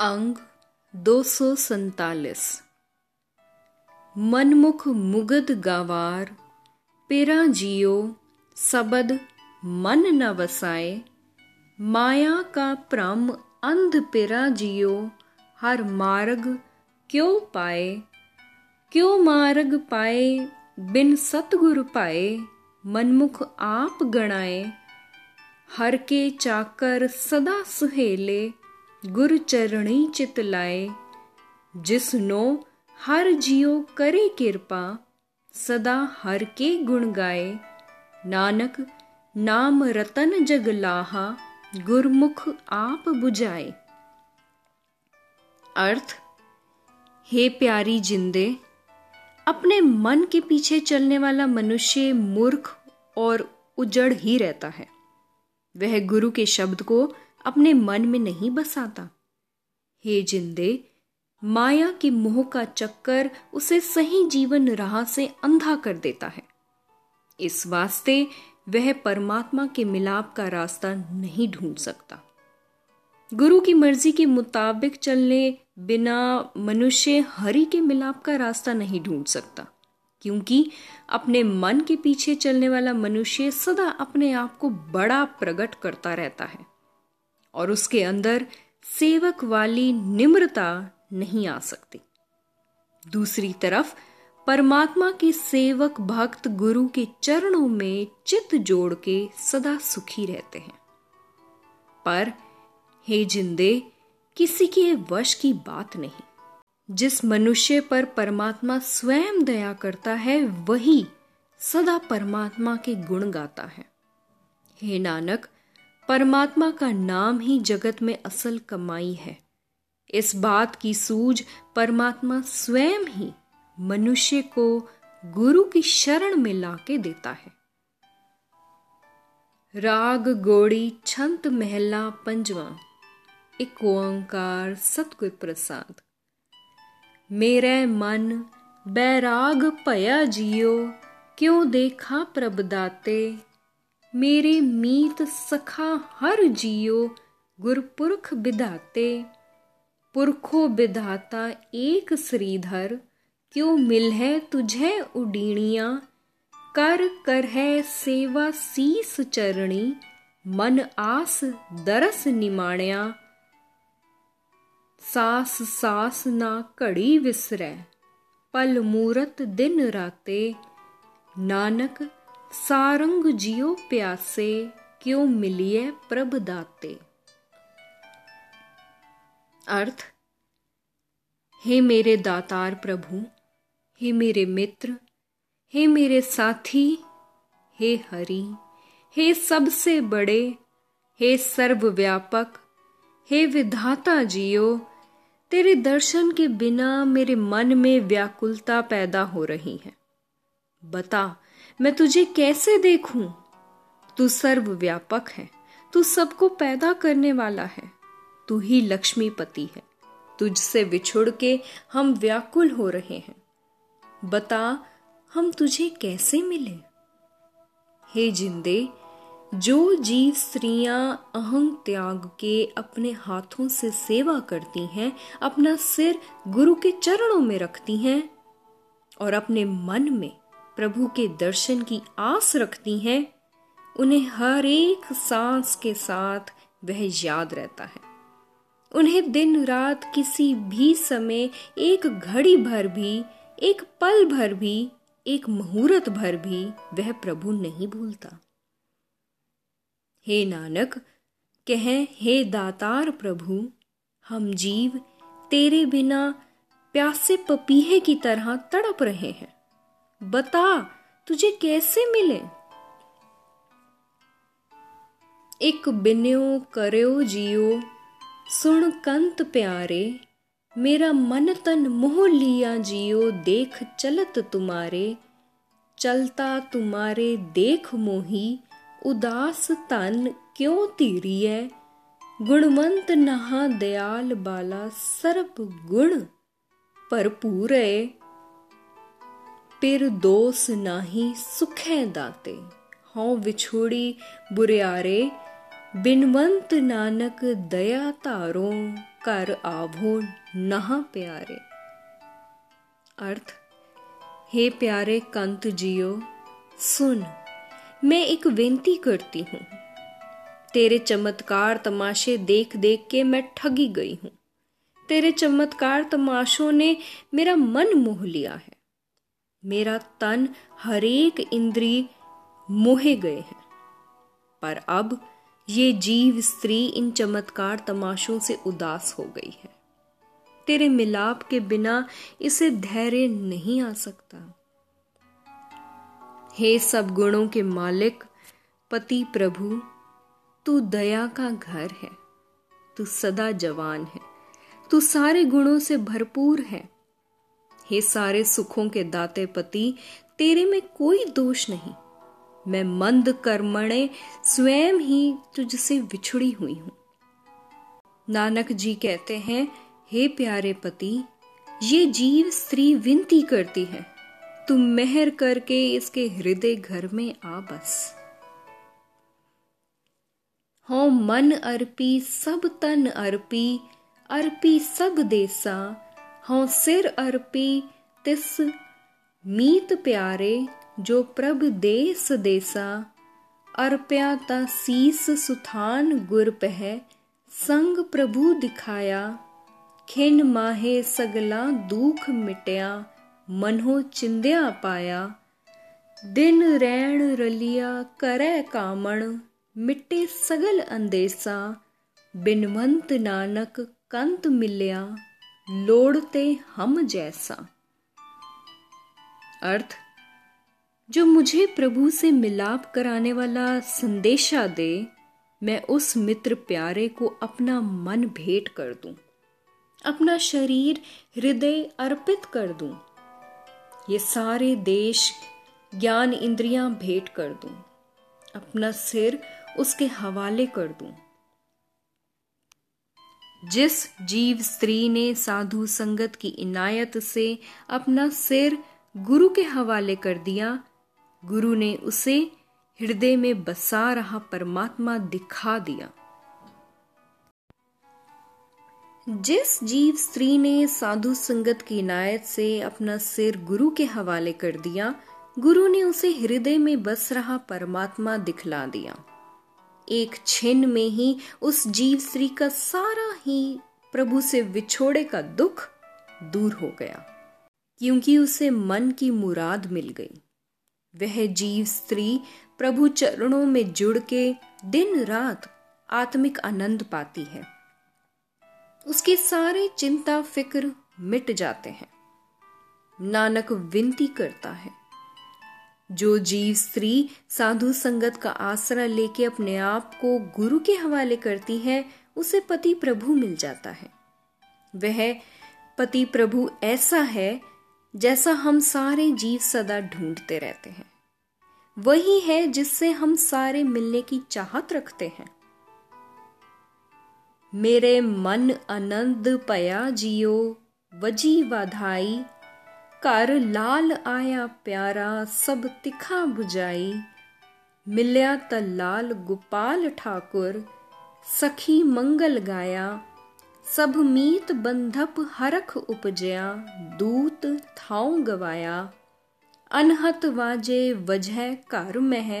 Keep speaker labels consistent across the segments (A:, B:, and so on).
A: अंग दो मनमुख मुगद गावार, पेरा जियो, सबद मन न वसाए। माया का भ्रम अंध पेरा जियो, हर मार्ग क्यों पाए? क्यों मार्ग पाए बिन सतगुर पाए? मनमुख आप गणाए। हर के चाकर सदा सुहेले गुर चरणी चित लाए। जिसनो हर जियो करे कृपा सदा हर के गुण गाए। नानक, नाम रतन जग लाहा, गुरमुख आप बुझाए। अर्थ, हे प्यारी जिंदे, अपने मन के पीछे चलने वाला मनुष्य मूर्ख और उजड़ ही रहता है। वह गुरु के शब्द को अपने मन में नहीं बसाता। हे जिंदे, माया के मोह का चक्कर उसे सही जीवन राह से अंधा कर देता है। इस वास्ते वह परमात्मा के मिलाप का रास्ता नहीं ढूंढ सकता। गुरु की मर्ज़ी के मुताबिक चलने बिना मनुष्य हरि के मिलाप का रास्ता नहीं ढूंढ सकता, क्योंकि अपने मन के पीछे चलने वाला मनुष्य सदा अपने आप को बड़ा प्रकट करता रहता है। और उसके अंदर सेवक वाली निम्रता नहीं आ सकती। दूसरी तरफ़, परमात्मा के सेवक भक्त गुरु के चरणों में चित जोड़ के सदा सुखी रहते हैं। पर, हे जिंदे, किसी के वश की बात नहीं। जिस मनुष्य पर परमात्मा स्वयं दया करता है, वही सदा परमात्मा के गुण गाता है। हे नानक परमात्मा का नाम ही जगत में असल कमाई है। इस बात की सूझ परमात्मा स्वयं ही मनुष्य को गुरु की शरण में लाके देता है। राग, गोड़ी, छंत, महला, पंजवा एक ओंकार सतगुर प्रसाद। मेरे मन, बैराग, भया जियो, क्यों देखा प्रभदाते मेरे मीत सखा हर जियो, गुरपुरख बिधाते। पुरखो विधाता एक श्रीधर, क्यों मिल है तुझे उडीणिया? कर कर है सेवा सीस चरणी, मन आस दरस निमाणिया। सास सास ना घड़ी विसरै, पल मूरत दिन राते। नानक सारंग जियो प्यासे, क्यों मिलिए प्रभ दाते? अर्थ, हे मेरे दातार प्रभु, हे मेरे मित्र, हे मेरे साथी, हे हरि, हे सबसे बड़े, हे सर्वव्यापक, हे विधाता जियो, तेरे दर्शन के बिना मेरे मन में व्याकुलता पैदा हो रही है। बता मैं तुझे कैसे देखूँ? तू सर्वव्यापक है। तू सबको पैदा करने वाला है। तू ही लक्ष्मीपति है। तुझसे बिछुड़ के हम व्याकुल हो रहे हैं। बता, हम तुझे कैसे मिले? हे जिंदे, जो जीव स्त्रियाँ अहंग त्याग के अपने हाथों से सेवा करती हैं, अपना सिर गुरु के चरणों में रखती हैं और अपने मन में प्रभु के दर्शन की आस रखती हैं, उन्हें हर एक सांस के साथ वह याद रहता है। उन्हें दिन रात किसी भी समय एक घड़ी भर भी, एक पल भर भी, एक मुहूर्त भर भी वह प्रभु नहीं भूलता। हे नानक, कहें, हे दातार प्रभु, हम जीव तेरे बिना प्यासे पपीहे की तरह तड़प रहे हैं। बता, तुझे कैसे मिले? एक बिन्यो करो जियो, सुन कंत प्यारे, मेरा मन तन मोह लिया जियो, देख चलत तुम्हारे, चलता तुम्हारे देख मोही, उदास तन क्यों तीरिय गुणवंत नहा दयाल बाला सर्प गुण, भरपूर है। पिर दोष नाही सुखे दाते। हों विछोड़ी बुरियारे, बिनवंत नानक दया तारो, कर आवो नहा प्यारे। अर्थ, हे प्यारे कंत जियो, सुन, मैं एक बेनती करती हूँ। तेरे चमत्कार तमाशे देख देख के मैं ठगी गई हूँ। तेरे चमत्कार तमाशों ने मेरा मन मोह लिया है। मेरा तन हरेक इंद्री मोहे गए हैं। पर अब ये जीव स्त्री इन चमत्कार तमाशों से उदास हो गई है। तेरे मिलाप के बिना इसे धैर्य नहीं आ सकता। हे सब गुणों के मालिक, पति प्रभु, तू दया का घर है। तू सदा जवान है। तू सारे गुणों से भरपूर है। हे सारे सुखों के दाते पति, तेरे में कोई दोष नहीं। मैं मंद कर्मणे स्वयं ही तुझसे विछुड़ी हुई हूँ। नानक जी कहते हैं, हे प्यारे पति, ये जीव स्त्री विनती करती है। तुम मेहर करके इसके हृदय घर में आ बस। हो मन अर्पी, सब तन अर्पी अर्पी सब देसा हों सिर अर्पी तिस मीत प्यारे जो प्रभ देस देसा। अर्प्या ता सीस सुथान गुर पह, संग प्रभु दिखाया। खिन माहे सगला दुख मिटया मनो चिंद्या पाया। दिन रैण रलिया करे कामण, मिटे सगल अंदेसा। बिनवंत नानक कंत मिलया। लोड़ते हम जैसा अर्थ जो मुझे प्रभु से मिलाप कराने वाला संदेशा दे मैं उस मित्र प्यारे को अपना मन भेंट कर दूँ, अपना शरीर हृदय अर्पित कर दूँ, ये सारे देश ज्ञान इंद्रियाँ भेंट कर दूँ, अपना सिर उसके हवाले कर दूँ। जिस जीव स्त्री ने साधु संगत की इनायत से अपना सिर गुरु के हवाले कर दिया, गुरु ने उसे हृदय में बसा रहा परमात्मा दिखा दिया। जिस जीव स्त्री ने साधु संगत की इनायत से अपना सिर गुरु के हवाले कर दिया, गुरु ने उसे हृदय में बस रहा परमात्मा दिखला दिया। एक छिन में ही उस जीव स्त्री का सारा ही प्रभु से विछोड़े का दुख दूर हो गया। क्योंकि उसे मन की मुराद मिल गई। वह जीव स्त्री प्रभु चरणों में जुड़ के दिन रात आत्मिक आनंद पाती है। उसके सारे चिंता फ़िक्र मिट जाते हैं। नानक विनती करता है। जो जीव स्त्री साधु संगत का आसरा लेके अपने आप को गुरु के हवाले करती है, उसे पति प्रभु मिल जाता है। वह पति प्रभु ऐसा है जैसा हम सारे जीव सदा ढूंढते रहते हैं। वही है जिससे हम सारे मिलने की चाहत रखते हैं। मेरे मन आनंद पया जियो, वजी वाधाई कर लाल आया प्यारा सब तिखा बुझाई मिलया त लाल गोपाल ठाकुर सखी मंगल गाया सब मीत बंधप हरख उपजया दूत थाऊ गवाया अनहत वाजे वजह कर मह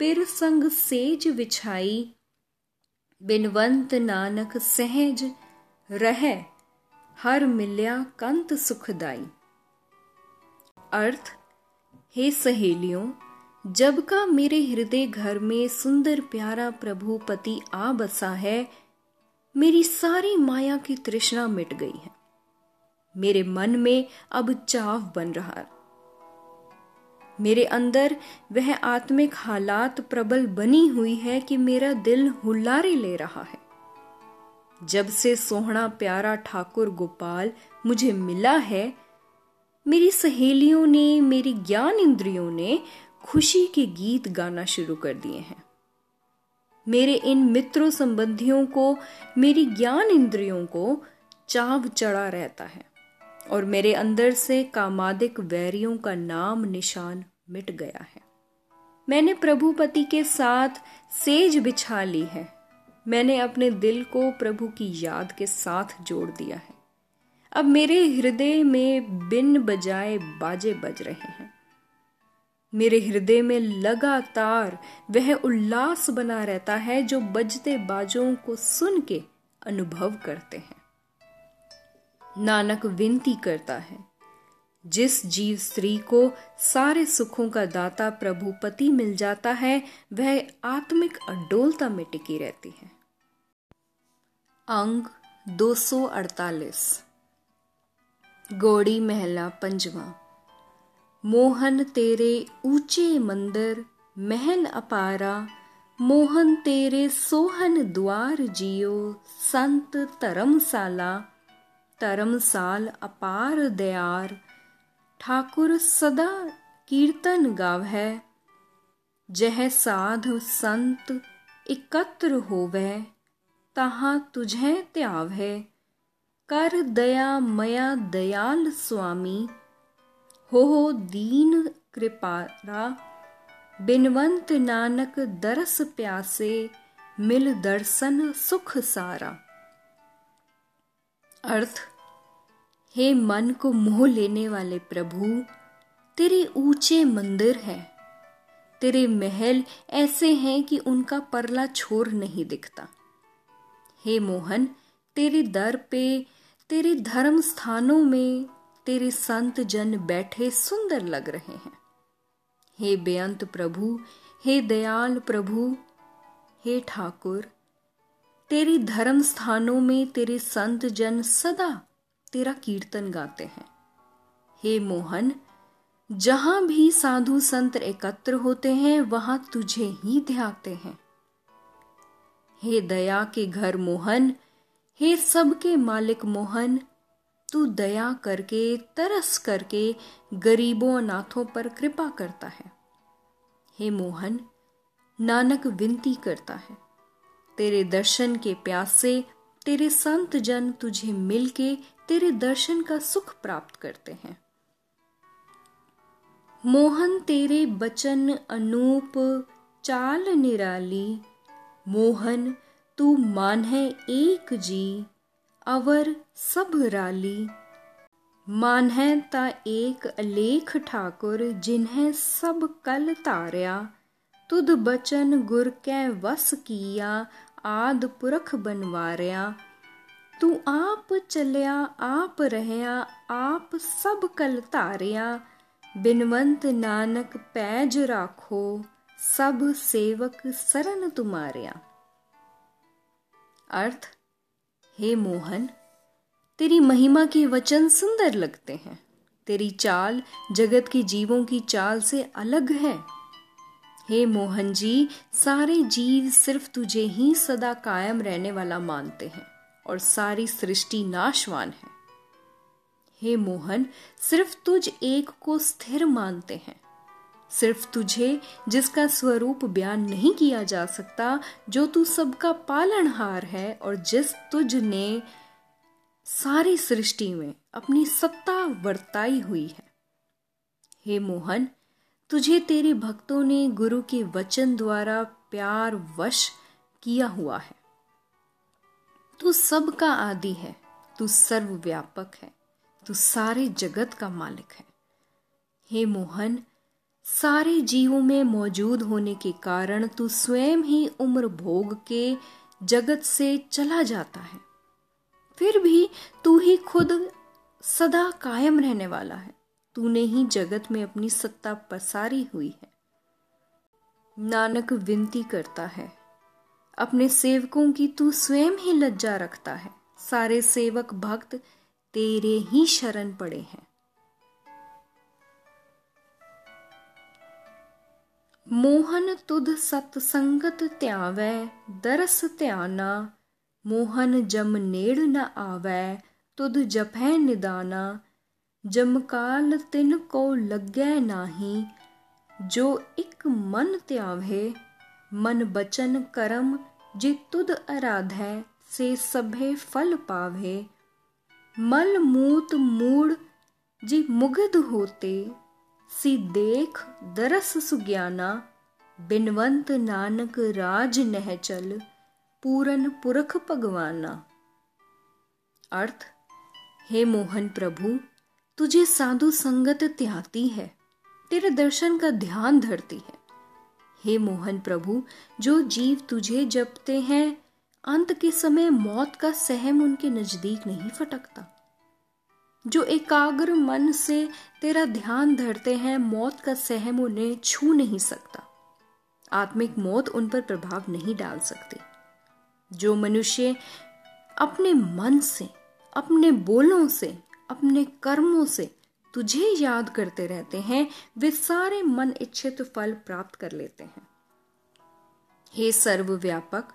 A: पिर संग सेज विछाई बिनवंत नानक सहज रह हर मिल्या कंत सुखदाई अर्थ, हे सहेलियों, जब का मेरे हृदय घर में सुंदर प्यारा प्रभु पति आ बसा है, मेरी सारी माया की तृष्णा मिट गई है। मेरे मन में अब चाव बन रहा मेरे अंदर वह आत्मिक हालात प्रबल बनी हुई है कि मेरा दिल हुल्लारे ले रहा है। जब से सोहना प्यारा ठाकुर गोपाल मुझे मिला है मेरी सहेलियों ने, मेरी ज्ञान इंद्रियों ने खुशी के गीत गाना शुरू कर दिए हैं। मेरे इन मित्रों संबंधियों को, मेरी ज्ञान इंद्रियों को चाव चढ़ा रहता है और मेरे अंदर से कामादिक वैरियों का नाम निशान मिट गया है। मैंने प्रभुपति के साथ सेज बिछा ली है। मैंने अपने दिल को प्रभु की याद के साथ जोड़ दिया है। अब मेरे हृदय में बिन बजाए बाजे बज रहे हैं। मेरे हृदय में लगातार वह उल्लास बना रहता है जो बजते बाजों को सुन के अनुभव करते हैं। नानक विनती करता है, जिस जीव स्त्री को सारे सुखों का दाता प्रभु पति मिल जाता है, वह आत्मिक अडोलता में टिकी रहती है। अंग 248 गोड़ी महला पंजवा। मोहन तेरे ऊँचे मंदिर, महल अपारा। मोहन तेरे सोहन द्वार जियो, संत धर्मशाला। धर्मसाल अपार दयार। ठाकुर सदा कीर्तन गाव। है जह साध संत एकत्र होवे, तहा तुझे त्याव। है कर दया मया दयाल स्वामी। हो हो दीन कृपारा, बिनवंत नानक दरस प्यासे, मिल दर्शन सुख सारा। अर्थ, हे मन को मोह लेने वाले प्रभु, तेरे ऊँचे मंदिर है। तेरे महल ऐसे हैं कि उनका परला छोर नहीं दिखता। हे मोहन, तेरे दर पे तेरे धर्म स्थानों में तेरे संत जन बैठे सुंदर लग रहे हैं। हे बेअंत प्रभु, हे दयाल प्रभु, हे ठाकुर, तेरे धर्म स्थानों में तेरे संत जन सदा तेरा कीर्तन गाते हैं। हे मोहन, जहाँ भी साधु संत एकत्र होते हैं, वहाँ तुझे ही ध्याते हैं। हे दया के घर मोहन हे सबके मालिक मोहन, तू दया करके, तरस करके गरीबों अनाथों पर कृपा करता है। हे मोहन, नानक विनती करता है। तेरे दर्शन के प्यासे, तेरे संत जन तुझे मिलके, तेरे दर्शन का सुख प्राप्त करते हैं। मोहन, तेरे बचन अनूप, चाल निराली। मोहन तू मान है एक जी, अवर सब राली। मान है ता एक अलेख ठाकुर, जिन्हें सब कल तारिया। तुद बचन गुर कै वस किया, आद पुरख बनवारिया। तू आप चलिया, आप रहया, आप सब कल तारिया। बिनवंत नानक पैज राखो, सब सेवक सरन तुम्हारिया। अर्थ, हे मोहन, तेरी महिमा के वचन सुंदर लगते हैं। तेरी चाल जगत के जीवों की चाल से अलग है। हे मोहन जी, सारे जीव सिर्फ़ तुझे ही सदा कायम रहने वाला मानते हैं और सारी सृष्टि नाशवान है। हे मोहन, सिर्फ़ तुझ एक को स्थिर मानते हैं। सिर्फ़ तुझे, जिसका स्वरूप बयान नहीं किया जा सकता, जो तू सबका पालनहार है और जिस तुझ ने सारी सृष्टि में अपनी सत्ता वर्ताई हुई है। हे मोहन, तुझे तेरे भक्तों ने गुरु के वचन द्वारा प्यार वश किया हुआ है। तू सबका आदि है, तू सर्वव्यापक है, तू सारे जगत का मालिक है। हे मोहन सारे जीवों में मौजूद होने के कारण तू स्वयं ही उम्र भोग के जगत से चला जाता है। फिर भी तू ही खुद सदा कायम रहने वाला है। तूने ही जगत में अपनी सत्ता पसारी हुई है। नानक विनती करता है। अपने सेवकों की तू स्वयं ही लज्जा रखता है। सारे सेवक भक्त तेरे ही शरण पड़े हैं। मोहन तुध सतसंगत त्यावै दरस ध्याना मोहन जम नेड़ न आवै तुध जपै निदाना जमकाल तिन को लग्गै नाही जो एक मन त्यावे मन बचन करम जे तुद आराधै से सभे फल पावे मल मूत मूड जे मुग्ध होते सी देख दरस सुग्याना बिनवंत नानक राज नह चल, पूरन पुरख भगवाना अर्थ, हे मोहन प्रभु, तुझे साधु संगत त्याती है, तेरे दर्शन का ध्यान धरती है। हे मोहन प्रभु, जो जीव तुझे जपते हैं, अंत के समय मौत का सहम उनके नज़दीक नहीं फटकता। जो एकाग्र मन से तेरा ध्यान धरते हैं, मौत का सहम उन्हें छू नहीं सकता। आत्मिक मौत उन पर प्रभाव नहीं डाल सकती। जो मनुष्य अपने मन से, अपने बोलों से, अपने कर्मों से तुझे याद करते रहते हैं, वे सारे मन इच्छित फल प्राप्त कर लेते हैं। हे सर्वव्यापक,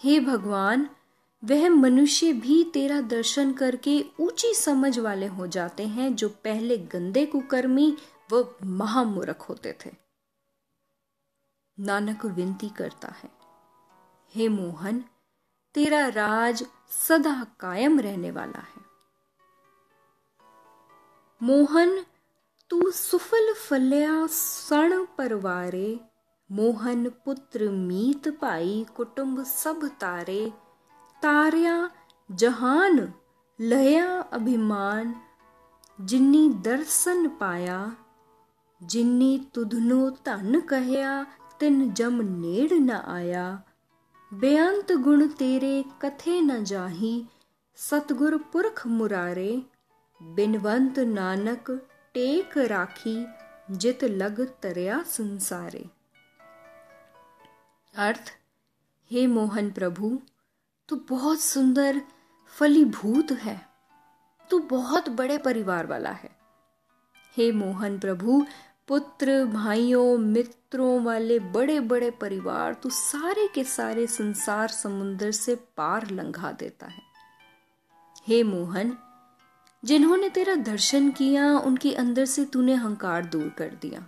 A: हे भगवान वह मनुष्य भी तेरा दर्शन करके ऊँची समझ वाले हो जाते हैं जो पहले गंदे कुकर्मी व महामूर्ख होते थे। नानक विनती करता है, हे मोहन, तेरा राज सदा कायम रहने वाला है। मोहन, तू सुफल फल्या सण परवारे, मोहन पुत्र मीत पाई कुटुंब सब तारे तारिया जहान लया अभिमान जिन्नी दर्शन पाया जिन्नी तुधनो धन कहया तिन जम नेड़ न आया बेअंत गुण तेरे कथे न जाही सतगुर पुरख मुरारे बिनवंत नानक टेक राखी जित लग तरया संसारे अर्थ हे मोहन प्रभु तू बहुत सुंदर फलीभूत है। तू बहुत बड़े परिवार वाला है। हे मोहन प्रभु, पुत्र, भाइयों, मित्रों वाले बड़े बड़े परिवार तू सारे के सारे संसार समुद्र से पार लंघा देता है। हे मोहन, जिन्होंने तेरा दर्शन किया, उनके अंदर से तूने हंकार दूर कर दिया।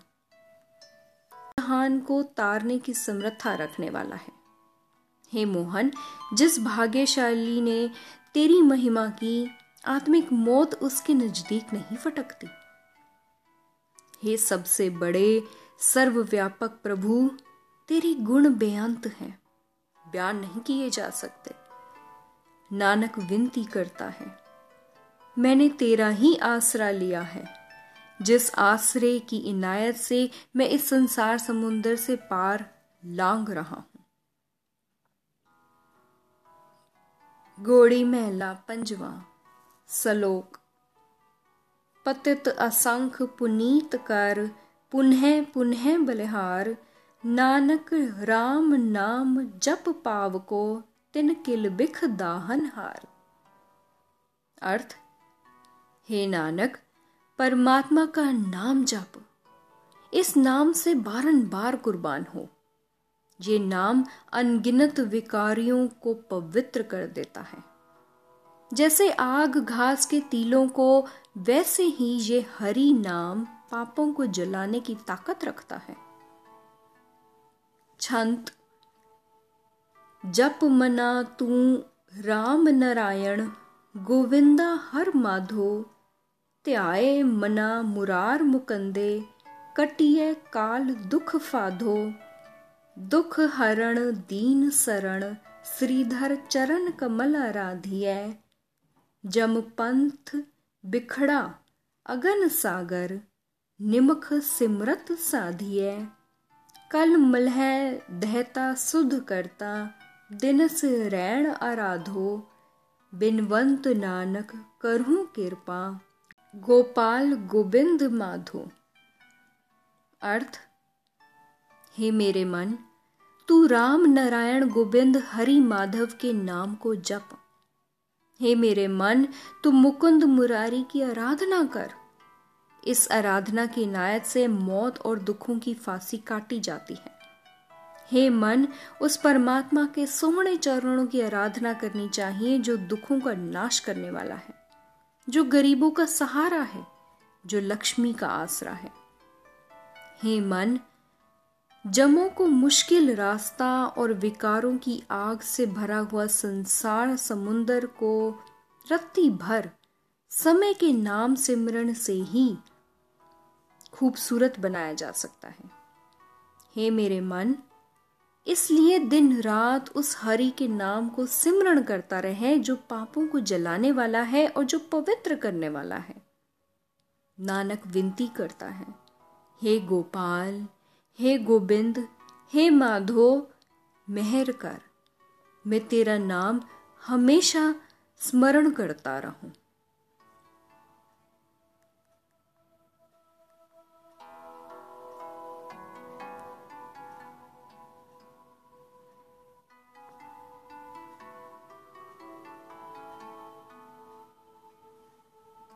A: जहान को तारने की समर्था रखने वाला है। हे मोहन, जिस भाग्यशाली ने तेरी महिमा की, आत्मिक मौत उसके नज़दीक नहीं फटकती। हे सबसे बड़े, सर्वव्यापक प्रभु, तेरी गुण बेअंत हैं। बयान नहीं किए जा सकते। नानक विनती करता है, मैंने तेरा ही आसरा लिया है। जिस आसरे की इनायत से मैं इस संसार समुंदर से पार लांग रहा हूँ। गोड़ी महला, पंजवा। सलोक। पतित असंख पुनीत कर पुनः पुनः बलिहार। नानक राम नाम जप पाव को तिन किल बिख दाहन हार। अर्थ, हे नानक, परमात्मा का नाम जप। इस नाम से बारंबार कुर्बान हो। ये नाम अनगिनत विकारियों को पवित्र कर देता है। जैसे आग घास के तीलों को, वैसे ही ये हरि नाम पापों को जलाने की ताकत रखता है। छंत, जप मना तू राम नारायण, गोविंदा हर माधो, त्याए मना मुरार मुकंदे, कटिए काल दुख फाधो। दुख हरण दीन शरण, श्रीधर चरण कमल आराधिय। जम पंथ बिखड़ा अगन सागर, निमख सिमरत साधिय। कल मलह दहता सुध करता, दिनस रैण आराधो। बिनवंत नानक करहूं कृपा गोपाल गोविंद माधो। अर्थ हे मेरे मन, तू राम नारायण गोविंद हरि माधव के नाम को जप। हे मेरे मन, तू मुकुंद मुरारी की आराधना कर। इस आराधना की नायत से मौत और दुखों की फांसी काटी जाती है। हे मन, उस परमात्मा के सोहने चरणों की आराधना करनी चाहिए जो दुखों का नाश करने वाला है, जो गरीबों का सहारा है, जो लक्ष्मी का आसरा है। हे मन जमों को मुश्किल रास्ता और विकारों की आग से भरा हुआ संसार समुंदर को रत्ती भर समय के नाम सिमरण से ही खूबसूरत बनाया जा सकता है। हे मेरे मन, इसलिए दिन रात उस हरि के नाम को सिमरण करता रहे जो पापों को जलाने वाला है और जो पवित्र करने वाला है। नानक विनती करता है, हे गोपाल हे गोविंद हे माधो मेहर कर। मैं तेरा नाम हमेशा स्मरण करता रहूँ।